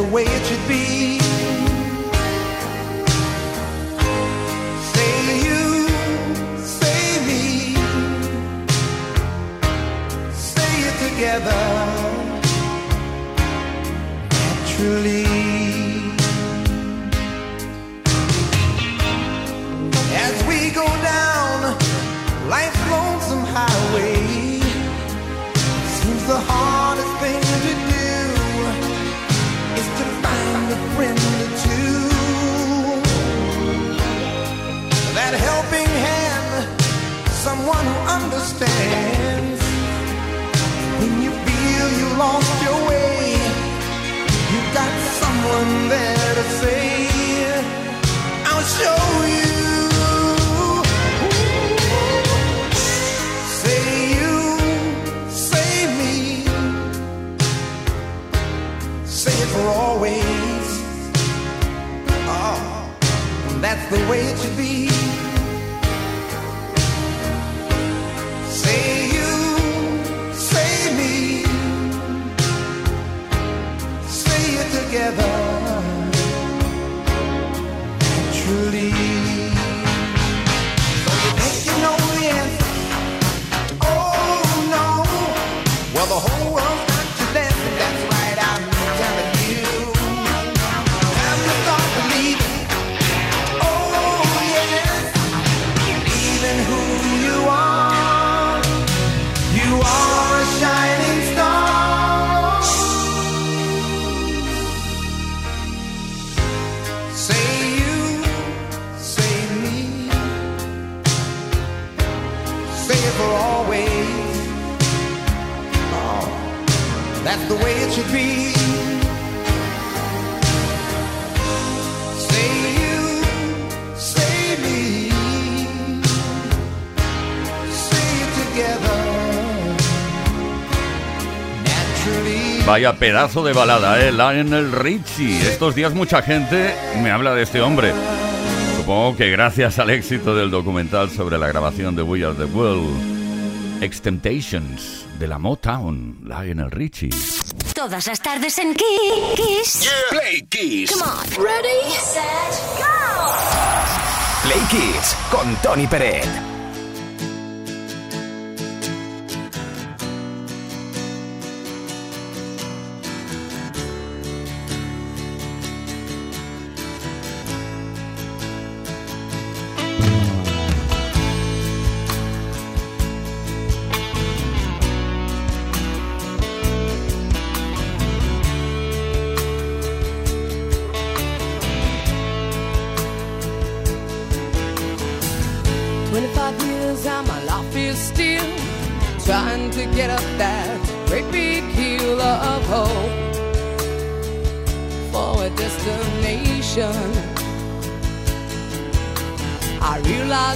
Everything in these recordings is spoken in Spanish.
the way it should be. Say you, say me, say it together naturally. stands. When you feel you lost your way, you got someone there to say, I'll show you. Say you, save me. Save for always. Oh, that's the way it should be. together. Vaya pedazo de balada, ¿eh? Lionel Richie. Estos días mucha gente me habla de este hombre. Supongo que gracias al éxito del documental sobre la grabación de We Are the World, Extemptations de la Motown, Lionel Richie. Todas las tardes en Kiss. Play Kiss. Come on. Ready, set, go. Play Kiss con Tony Peret.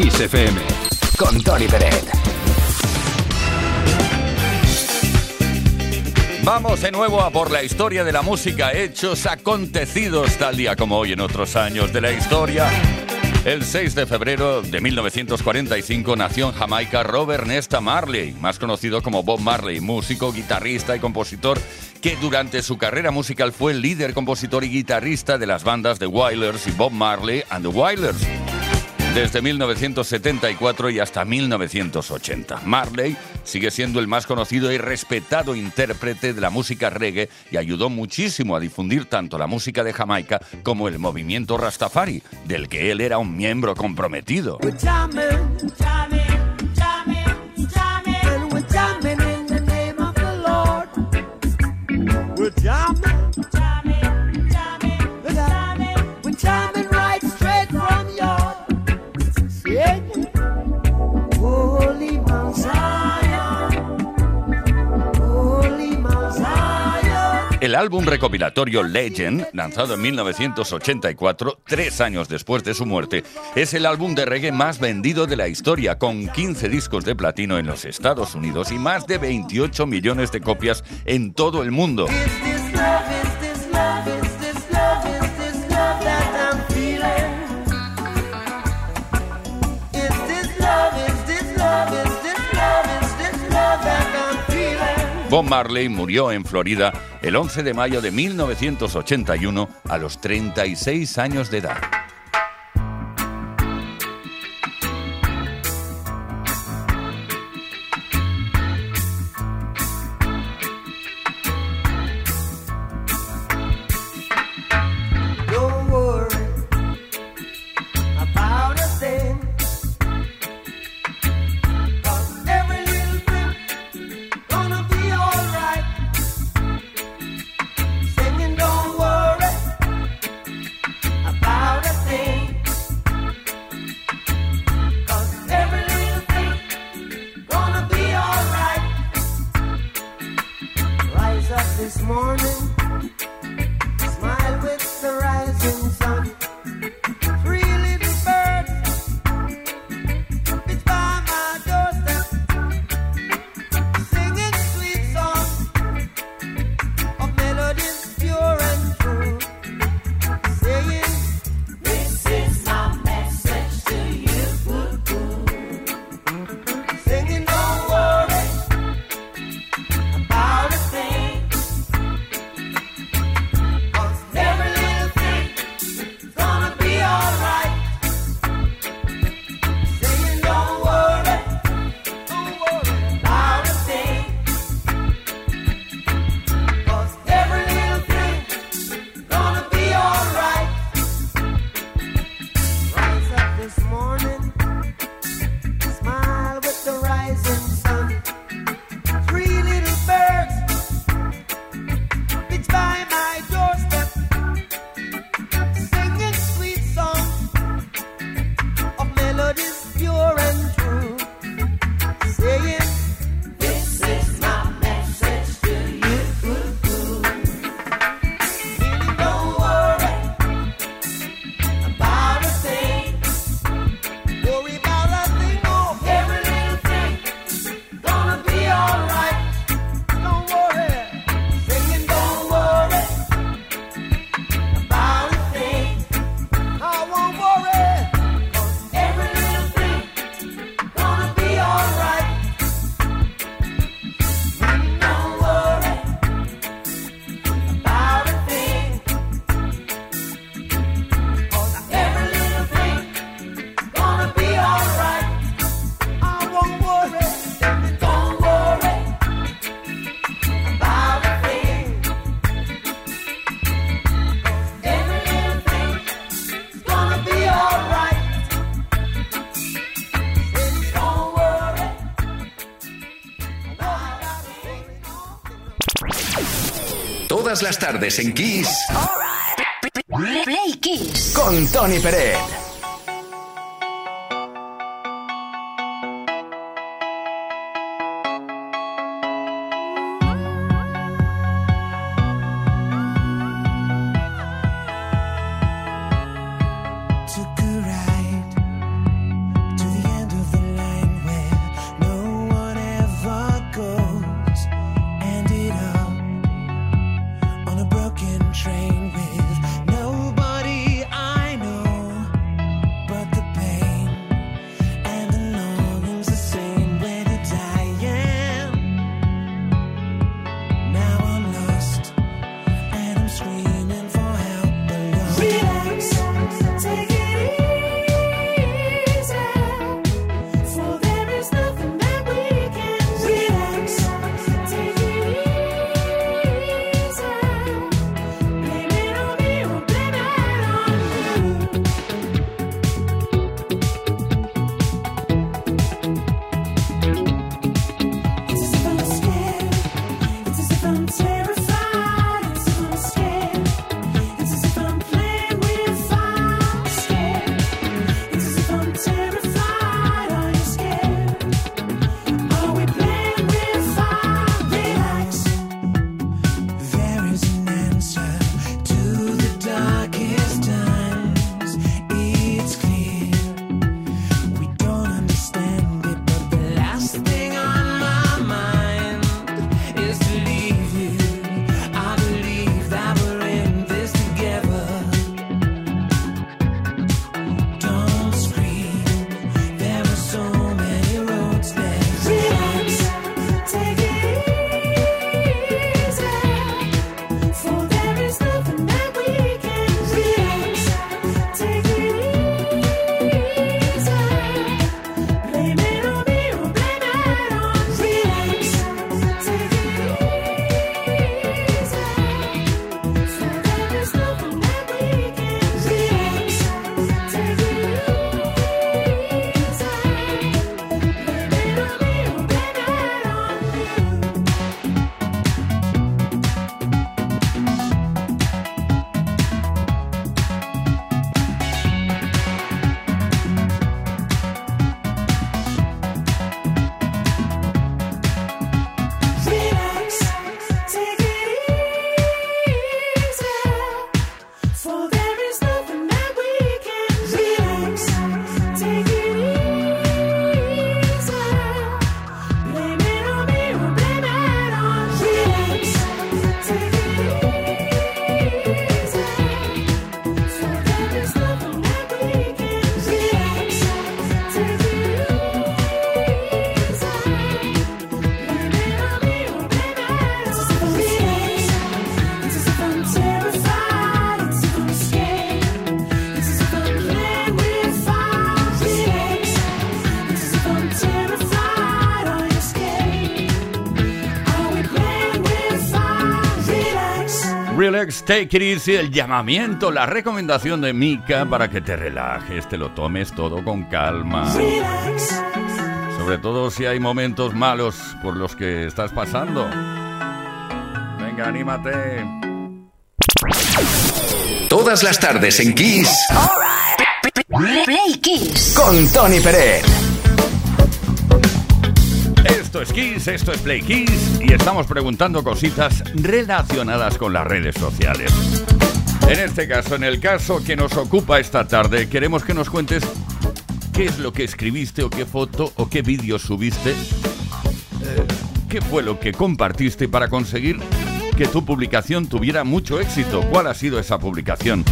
Kiss FM. Con Tony Peret. Vamos de nuevo a por la historia de la música, hechos acontecidos tal día como hoy en otros años de la historia. El 6 de febrero de 1945 nació en Jamaica Robert Nesta Marley, más conocido como Bob Marley, músico, guitarrista y compositor que durante su carrera musical fue el líder, compositor y guitarrista de las bandas The Wailers y Bob Marley and the Wailers. Desde 1974 y hasta 1980. Marley sigue siendo el más conocido y respetado intérprete de la música reggae y ayudó muchísimo a difundir tanto la música de Jamaica como el movimiento Rastafari, del que él era un miembro comprometido. El álbum recopilatorio Legend, lanzado en 1984, tres años después de su muerte, es el álbum de reggae más vendido de la historia, con 15 discos de platino en los Estados Unidos y más de 28 millones de copias en todo el mundo. Bob Marley murió en Florida el 11 de mayo de 1981 a los 36 años de edad. las tardes en Kiss. Right. Play Kiss. Con Tony Pérez. Take it easy, el llamamiento, la recomendación de Mika para que te relajes, te lo tomes todo con calma. Sobre todo si hay momentos malos por los que estás pasando. Venga, anímate. Todas las tardes en Kiss Play Kiss. con Tony Pérez. Esto es Kiss, esto es Play Kiss y estamos preguntando cositas relacionadas con las redes sociales. En este caso, en el caso que nos ocupa esta tarde, queremos que nos cuentes qué es lo que escribiste o qué foto o qué vídeo subiste, qué fue lo que compartiste para conseguir que tu publicación tuviera mucho éxito. ¿Cuál ha sido esa publicación?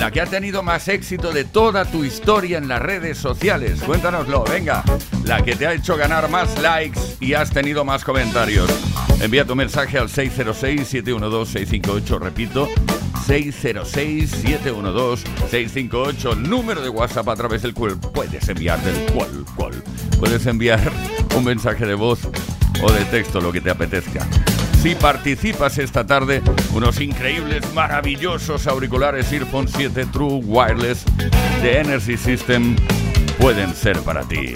La que ha tenido más éxito de toda tu historia en las redes sociales. Cuéntanoslo, venga. La que te ha hecho ganar más likes y has tenido más comentarios. Envía tu mensaje al 606-712-658, repito, 606-712-658, número de WhatsApp a través del cual puedes enviar del cual, cual. Puedes enviar un mensaje de voz o de texto, lo que te apetezca. Si participas esta tarde, unos increíbles, maravillosos auriculares Earphone 7 True Wireless de Energy System pueden ser para ti.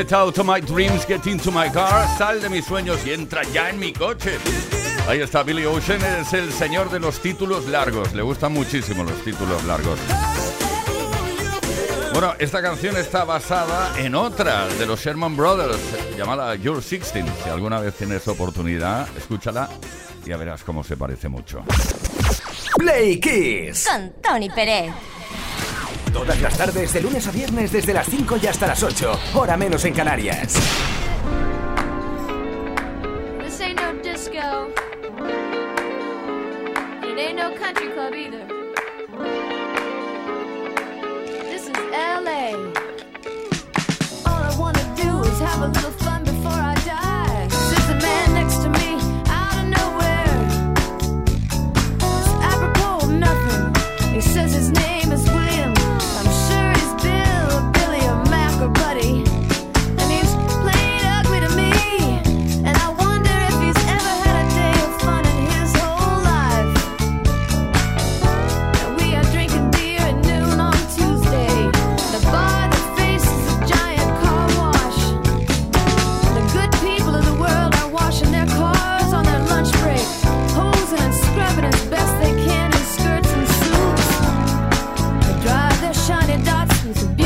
Get out of my dreams, get into my car. Sal de mis sueños y entra ya en mi coche. Ahí está Billy Ocean, es el señor de los títulos largos. Le gustan muchísimo los títulos largos. Bueno, esta canción está basada en otra de los Sherman Brothers, llamada You're 16. Si alguna vez tienes oportunidad, escúchala y ya verás cómo se parece mucho. Play Kiss. Con Tony Pérez. Todas las tardes, de lunes a viernes, desde las 5 y hasta las 8. Hora menos en Canarias. This ain't no disco. It ain't no country club either. This is LA. All I wanna do is have a little fun before I die. There's a man next to me out of nowhere. It's apropos of nothing. He says his name He's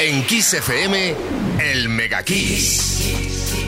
En Kiss FM, el Mega Kiss.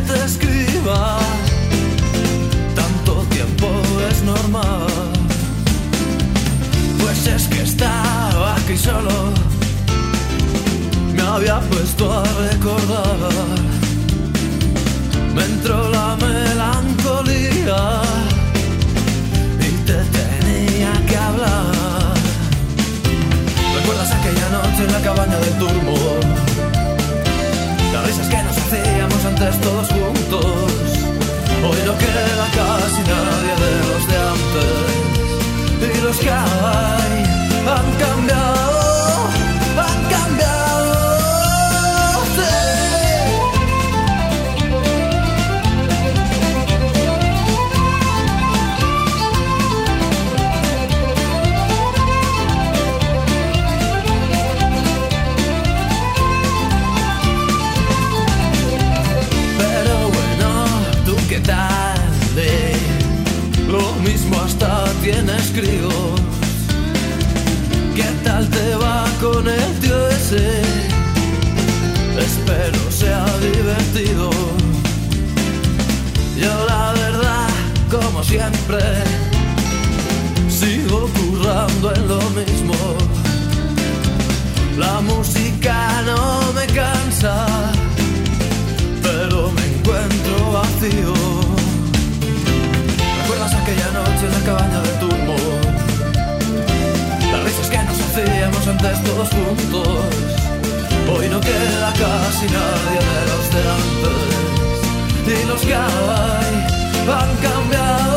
Te escriba. Tanto tiempo es normal. Pues es que estaba aquí solo. Me había puesto a recordar. Me entró la melancolía y te tenía que hablar. ¿Recuerdas aquella noche en la cabaña del turbo? Risas que nos hacíamos antes todos juntos. Hoy no queda casi nadie de los de antes. Y los que hay han cambiado, tienes críos. ¿Qué tal te va con el tío ese? Espero sea divertido. Yo la verdad, como siempre, sigo currando en lo mismo. La música no me cansa, pero me encuentro vacío. ¿Recuerdas aquella noche en la cabaña de hacíamos antes todos juntos. Hoy no queda casi nadie de los de antes. Y los que hay han cambiado,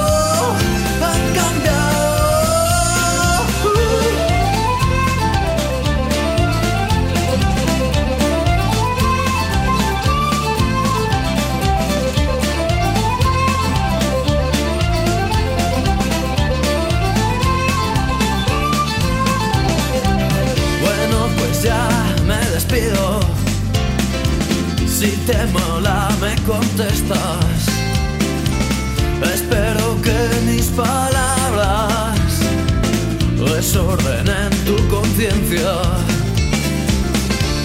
te mola, me contestas. Espero que mis palabras desordenen tu conciencia.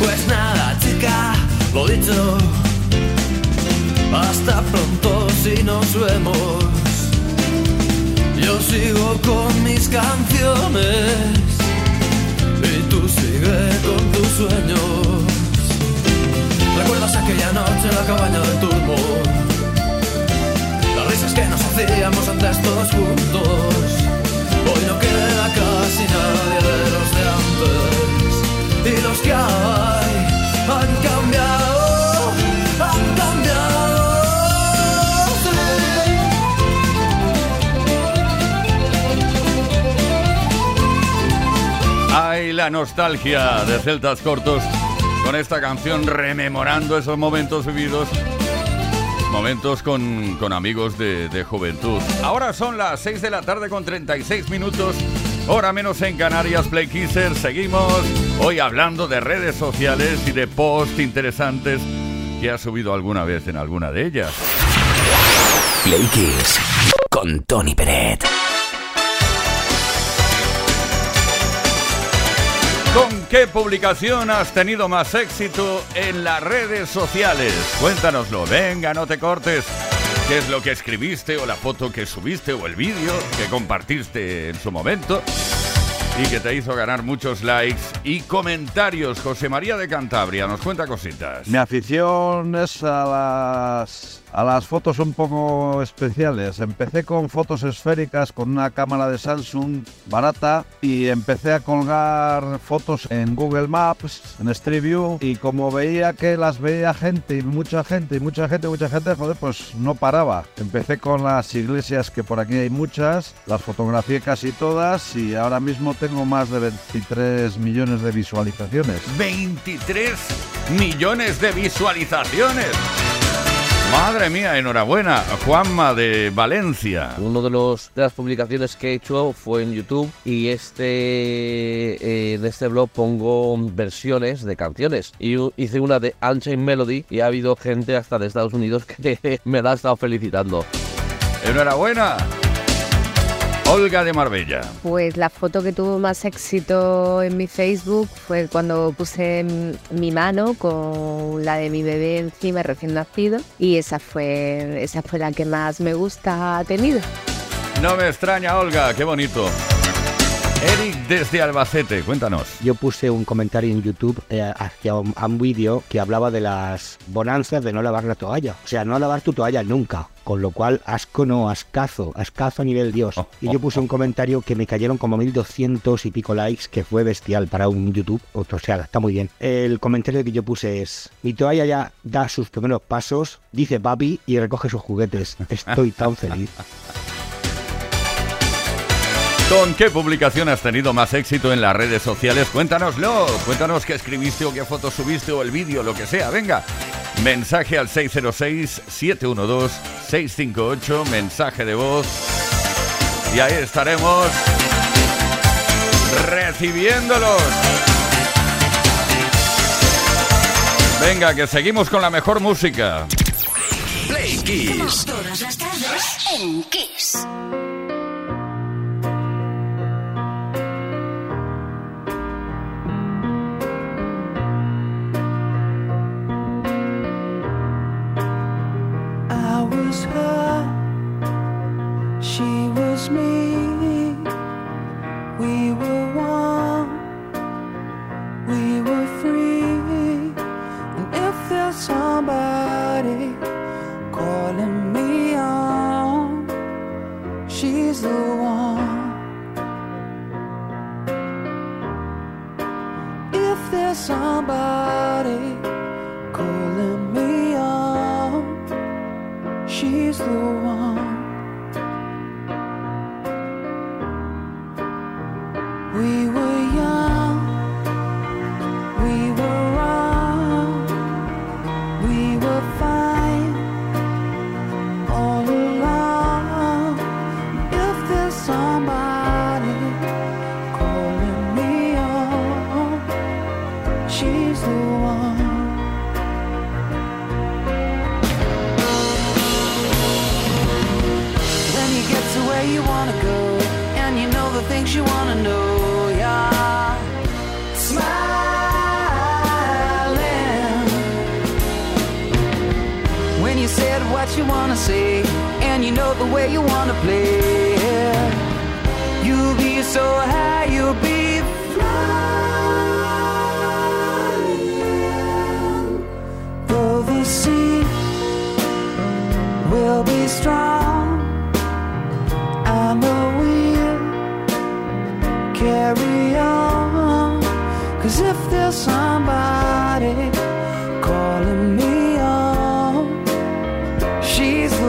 Pues nada, chica, lo dicho. Hasta pronto si nos vemos. Yo sigo con mis canciones y tú sigue con tus sueños. ¿Recuerdas aquella noche en la cabaña del turbo? Las risas que nos hacíamos antes todos juntos. Hoy no queda casi nadie de los de antes. Y los que hay han cambiado, han cambiado. sí. Ay, la nostalgia de Celtas Cortos con esta canción rememorando esos momentos vividos. Momentos con, con amigos de, de juventud. Ahora son las 6 de la tarde con 36 minutos. Hora menos en Canarias, Play Kisser. Seguimos hoy hablando de redes sociales y de posts interesantes que has subido alguna vez en alguna de ellas. Play Kiss con Tony Peret. Qué publicación has tenido más éxito en las redes sociales? Cuéntanoslo, venga, no te cortes. ¿Qué es lo que escribiste o la foto que subiste o el vídeo que compartiste en su momento? Y que te hizo ganar muchos likes y comentarios. José María de Cantabria nos cuenta cositas. Mi afición es a las, a las fotos un poco especiales. Empecé con fotos esféricas con una cámara de Samsung barata y empecé a colgar fotos en Google Maps, en Street View y como veía que las veía gente y mucha gente y mucha gente mucha gente, joder, pues no paraba. Empecé con las iglesias que por aquí hay muchas, las fotografié casi todas y ahora mismo tengo más de 23 millones de visualizaciones. 23 millones de visualizaciones. Madre mía, enhorabuena. Juanma de Valencia. Uno de los de las publicaciones que he hecho fue en YouTube y este eh, en este blog pongo versiones de canciones y hice una de Unchained Melody y ha habido gente hasta de Estados Unidos que me la ha estado felicitando. Enhorabuena. Olga de Marbella. Pues la foto que tuvo más éxito en mi Facebook fue cuando puse mi mano con la de mi bebé encima recién nacido y esa fue, esa fue la que más me gusta ha tenido. No me extraña, Olga, qué bonito. Eric desde Albacete, cuéntanos. Yo puse un comentario en YouTube eh, hacia un, vídeo que hablaba de las bonanzas de no lavar la toalla. O sea, no lavar tu toalla nunca. Con lo cual, asco no, ascazo, ascazo a nivel Dios. Y yo puse un comentario que me cayeron como 1200 y pico likes, que fue bestial para un YouTube. O sea, está muy bien. El comentario que yo puse es: Mi toalla ya da sus primeros pasos, dice papi y recoge sus juguetes. Estoy tan feliz. ¿Con qué publicación has tenido más éxito en las redes sociales? Cuéntanoslo. Cuéntanos qué escribiste o qué foto subiste o el vídeo, lo que sea. Venga. Mensaje al 606-712-658. Mensaje de voz. Y ahí estaremos recibiéndolos. Venga, que seguimos con la mejor música. Play Kiss. Todas las tardes en Kiss. I was He's.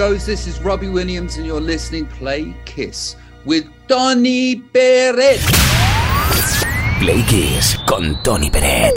goes. This is Robbie Williams, and you're listening Play Kiss with Tony Peret. Play Kiss con Tony Peret.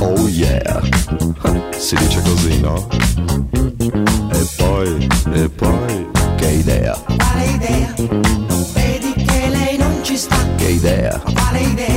Oh yeah, si dice così, no? E poi, e poi, che idea? Quale idea? Non vedi che lei non ci sta? Che idea? Quale idea?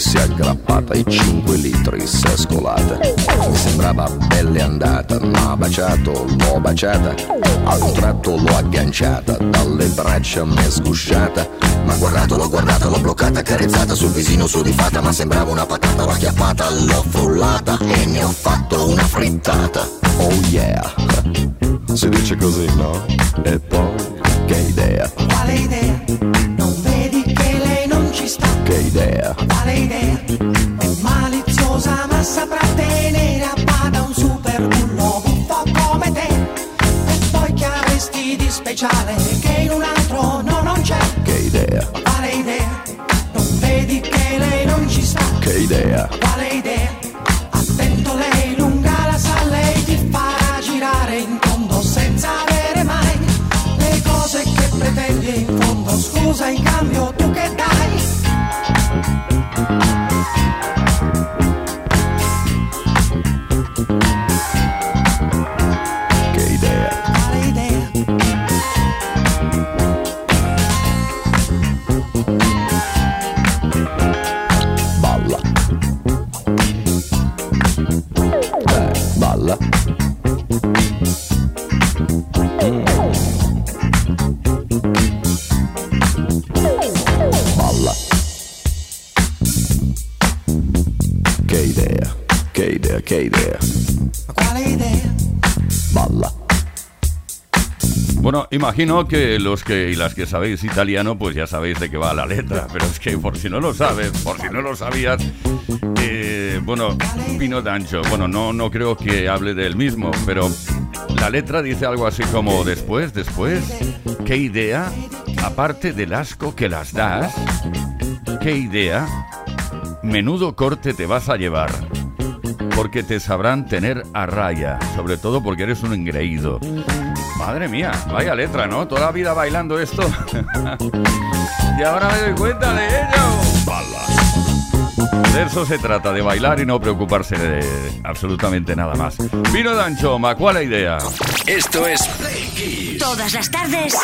Si è aggrappata e 5 litri si è scolata. Mi sembrava belle andata, ma baciato, l'ho baciata, a un tratto l'ho agganciata, dalle braccia mi è sgusciata. Ma guardato, l'ho guardata, l'ho bloccata, carezzata sul visino su di fata, ma sembrava una patata, l'ho acchiappata, l'ho frullata e ne ho fatto una frittata. Oh yeah! Si dice così, no? E poi, che idea, Quale idea? lady there. Lolly there. Imagino que los que y las que sabéis italiano, pues ya sabéis de qué va la letra, pero es que por si no lo sabes, por si no lo sabías, eh, bueno, Pino Dancho, bueno, no, no creo que hable del mismo, pero la letra dice algo así como después, después, ¿qué idea? Aparte del asco que las das, ¿qué idea? Menudo corte te vas a llevar. Porque te sabrán tener a raya, sobre todo porque eres un engreído. Madre mía, vaya letra, ¿no? Toda la vida bailando esto. y ahora me doy cuenta de ello. Bala. De eso se trata, de bailar y no preocuparse de absolutamente nada más. Vino Danchoma, ¿cuál la idea? Esto es Play Kiss. Todas las tardes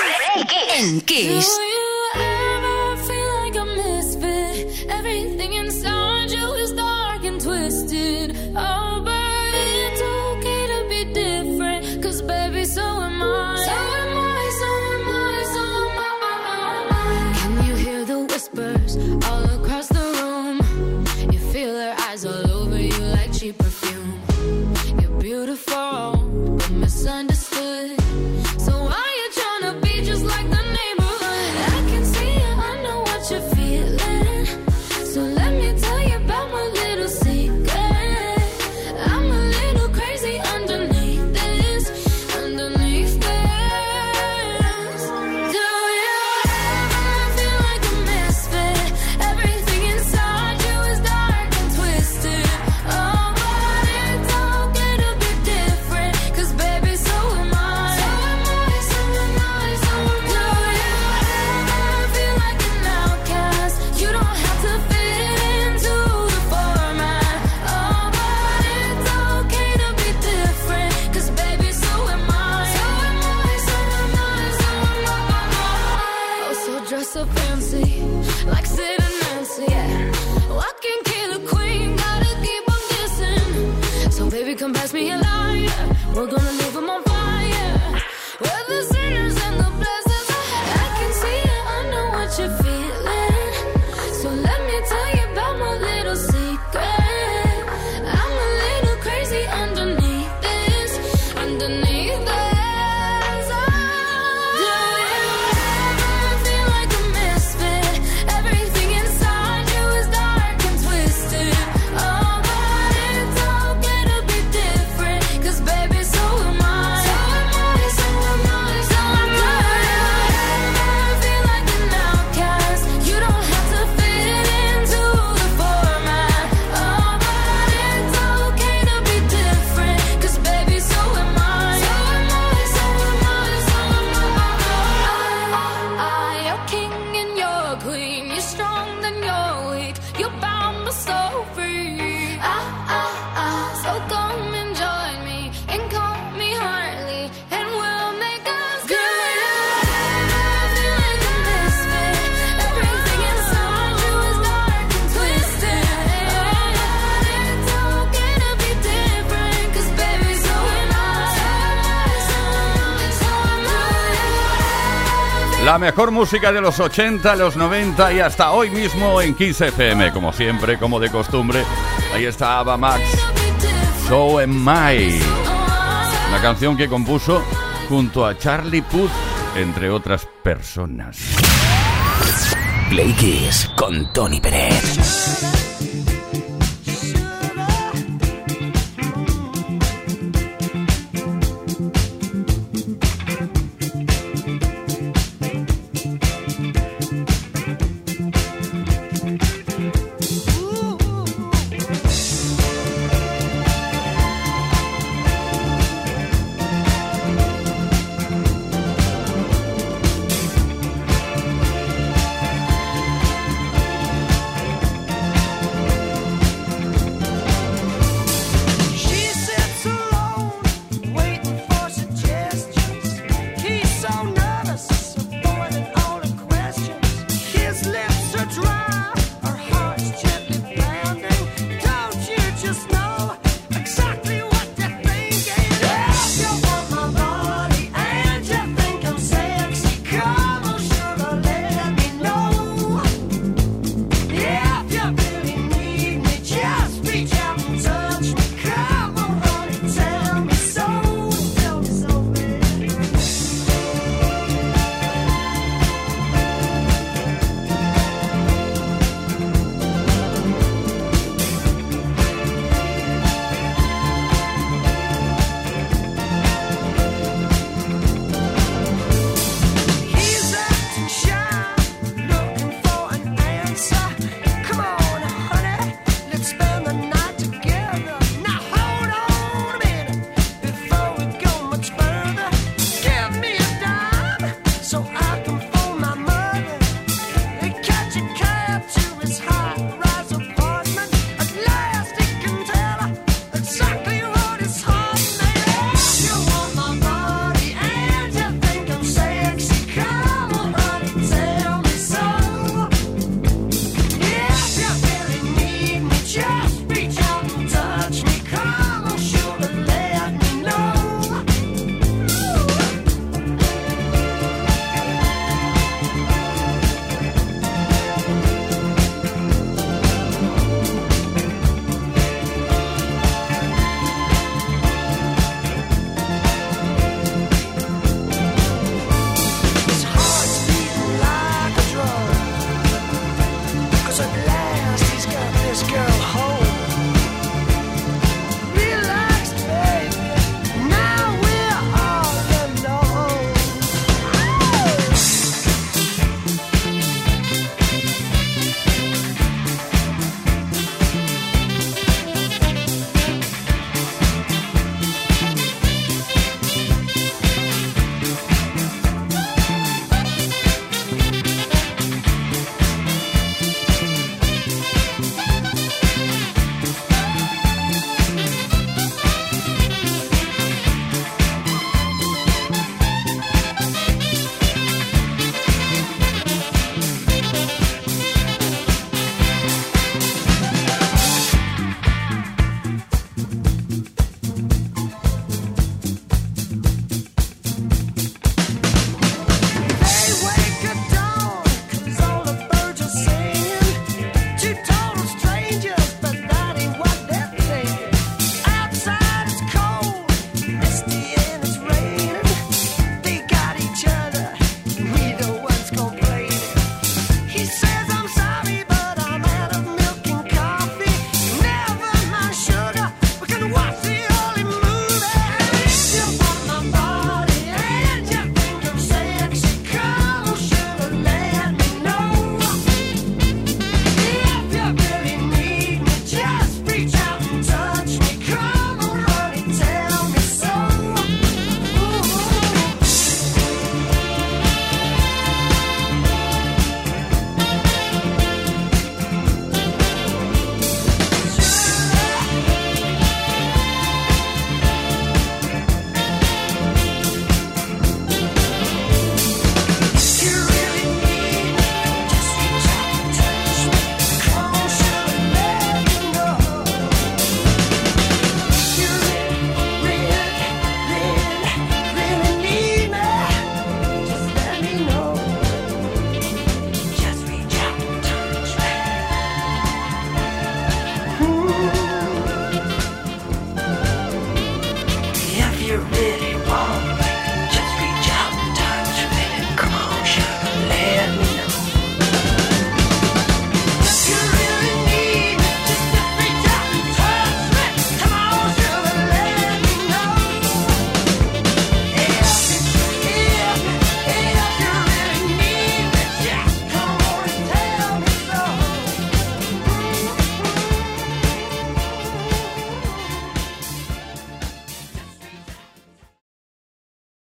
en Kiss. Everything inside you is dark and twisted. Mejor música de los 80, los 90 y hasta hoy mismo en Kiss FM, como siempre, como de costumbre. Ahí está Ava Max. So Am I. Una canción que compuso junto a Charlie Puth, entre otras personas. Play Kiss con Tony Pérez.